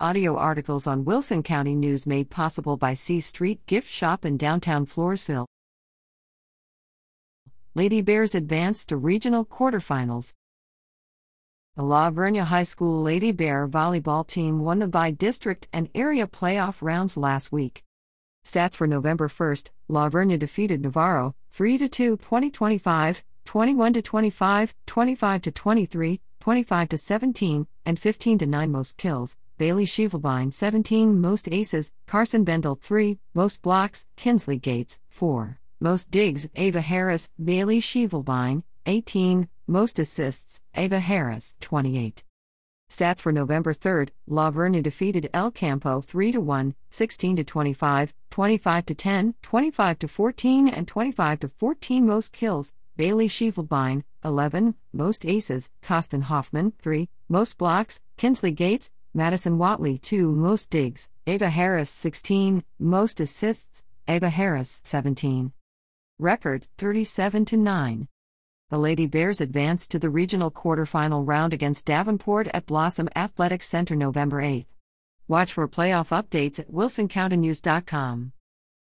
Audio articles on Wilson County News made possible by C Street Gift Shop in downtown Floresville. Lady Bears advance to regional quarterfinals. The La Vernia High School Lady Bear volleyball team won the bi-district and area playoff rounds last week. Stats for November 1st La Vernia defeated Navarro 3 2 2025, 21 25, 25 23, 25 17, and 15 9 most kills. Bailey Schievelbein 17 most aces, Carson Bendel 3 most blocks, Kinsley Gates 4 most digs, Ava Harris, Bailey Schievelbein 18 most assists, Ava Harris 28. Stats for November 3rd La Vernia defeated El Campo 3 to 1, 16 25, 25 10, 25 14, and 25 to 14 most kills. Bailey Schievelbein, 11, most aces, Costin Hoffman, 3, most blocks, Kinsley Gates, Madison Watley, 2, most digs, Ava Harris, 16, most assists, Ava Harris, 17. Record, 37 9. The Lady Bears advanced to the regional quarterfinal round against Davenport at Blossom Athletic Center November 8. Watch for playoff updates at wilsoncountynews.com.